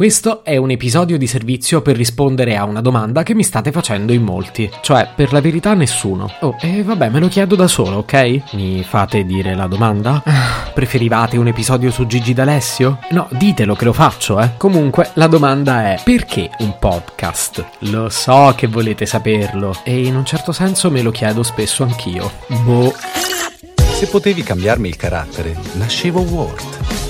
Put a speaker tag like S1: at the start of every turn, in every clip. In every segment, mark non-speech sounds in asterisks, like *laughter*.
S1: Questo è un episodio di servizio per rispondere a una domanda che mi state facendo in molti, cioè per la verità nessuno. Oh, e vabbè, me lo chiedo da solo, ok? Mi fate dire la domanda? Ah, preferivate un episodio su Gigi D'Alessio? No, ditelo che lo faccio, eh. Comunque, la domanda è: perché un podcast? Lo so che volete saperlo, e in un certo senso me lo chiedo spesso anch'io. Boh.
S2: Se potevi cambiarmi il carattere, nascevo Ward.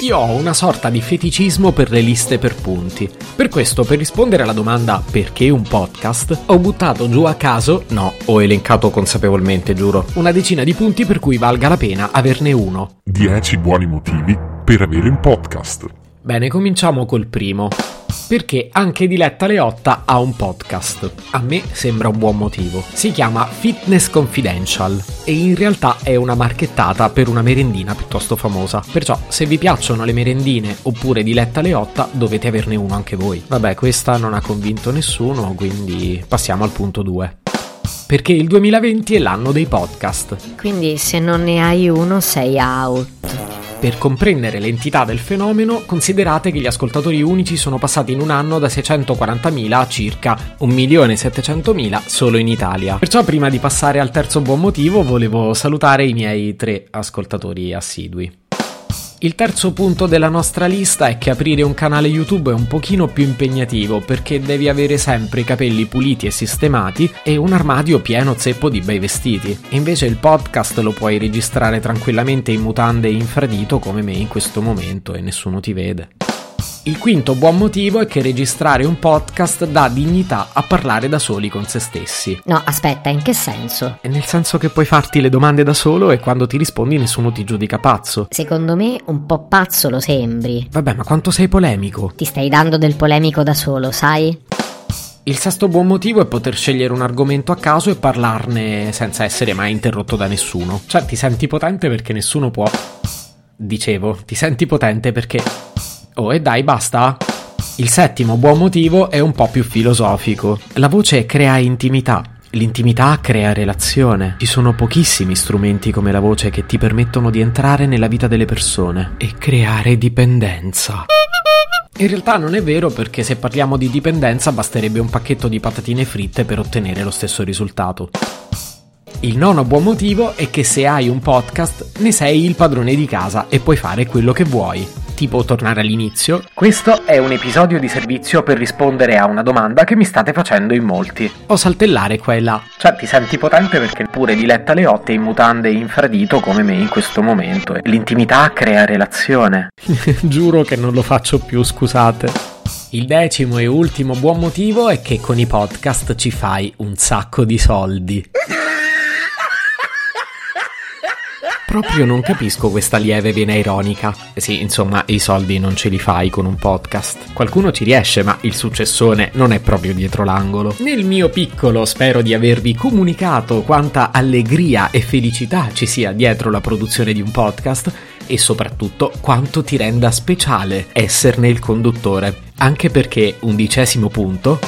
S1: Io ho una sorta di feticismo per le liste per punti. Per questo, per rispondere alla domanda perché un podcast, ho buttato giù a caso, no, ho elencato consapevolmente, giuro, una decina di punti per cui valga la pena averne uno.
S3: 10 buoni motivi per avere un podcast.
S1: Bene, cominciamo col primo perché anche Diletta Leotta ha un podcast. A me sembra un buon motivo. Si chiama Fitness Confidential e in realtà è una marchettata per una merendina piuttosto famosa. Perciò se vi piacciono le merendine oppure Diletta Leotta dovete averne uno anche voi. Vabbè, questa non ha convinto nessuno, quindi passiamo al punto 2 perché il 2020 è l'anno dei podcast.
S4: Quindi se non ne hai uno sei out.
S1: Per comprendere l'entità del fenomeno, considerate che gli ascoltatori unici sono passati in un anno da 640.000 a circa 1.700.000 solo in Italia. Perciò prima di passare al terzo buon motivo volevo salutare i miei tre ascoltatori assidui. Il terzo punto della nostra lista è che aprire un canale YouTube è un pochino più impegnativo perché devi avere sempre i capelli puliti e sistemati e un armadio pieno zeppo di bei vestiti. Invece il podcast lo puoi registrare tranquillamente in mutande e infradito come me in questo momento e nessuno ti vede. Il quinto buon motivo è che registrare un podcast dà dignità a parlare da soli con se stessi.
S4: No, aspetta, in che senso?
S1: Nel senso che puoi farti le domande da solo e quando ti rispondi nessuno ti giudica pazzo.
S4: Secondo me un po' pazzo lo sembri.
S1: Vabbè, ma quanto sei polemico?
S4: Ti stai dando del polemico da solo, sai?
S1: Il sesto buon motivo è poter scegliere un argomento a caso e parlarne senza essere mai interrotto da nessuno. Cioè, ti senti potente perché nessuno può. Dicevo, ti senti potente perché Oh, e dai, basta? Il settimo buon motivo è un po' più filosofico. La voce crea intimità. L'intimità crea relazione. Ci sono pochissimi strumenti come la voce che ti permettono di entrare nella vita delle persone e creare dipendenza. In realtà non è vero perché se parliamo di dipendenza basterebbe un pacchetto di patatine fritte per ottenere lo stesso risultato. Il nono buon motivo è che se hai un podcast ne sei il padrone di casa e puoi fare quello che vuoi tipo tornare all'inizio, questo è un episodio di servizio per rispondere a una domanda che mi state facendo in molti. O saltellare qua e là. Cioè ti senti potente perché pure Diletta Leotte in mutande infradito come me in questo momento. L'intimità crea relazione. *laughs* Giuro che non lo faccio più, scusate. Il decimo e ultimo buon motivo è che con i podcast ci fai un sacco di soldi. Proprio non capisco questa lieve vena ironica. Sì, insomma, i soldi non ce li fai con un podcast. Qualcuno ci riesce, ma il successone non è proprio dietro l'angolo. Nel mio piccolo spero di avervi comunicato quanta allegria e felicità ci sia dietro la produzione di un podcast e soprattutto quanto ti renda speciale esserne il conduttore. Anche perché, undicesimo punto,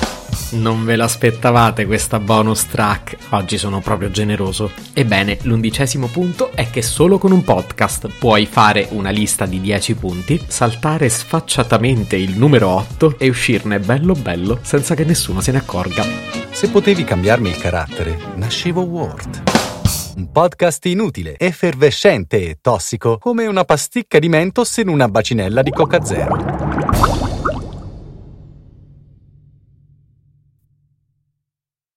S1: non ve l'aspettavate questa bonus track? Oggi sono proprio generoso. Ebbene, l'undicesimo punto è che solo con un podcast puoi fare una lista di 10 punti, saltare sfacciatamente il numero 8 e uscirne bello bello senza che nessuno se ne accorga.
S2: Se potevi cambiarmi il carattere, nascevo Word. Un podcast inutile, effervescente e tossico, come una pasticca di mentos in una bacinella di Coca Zero.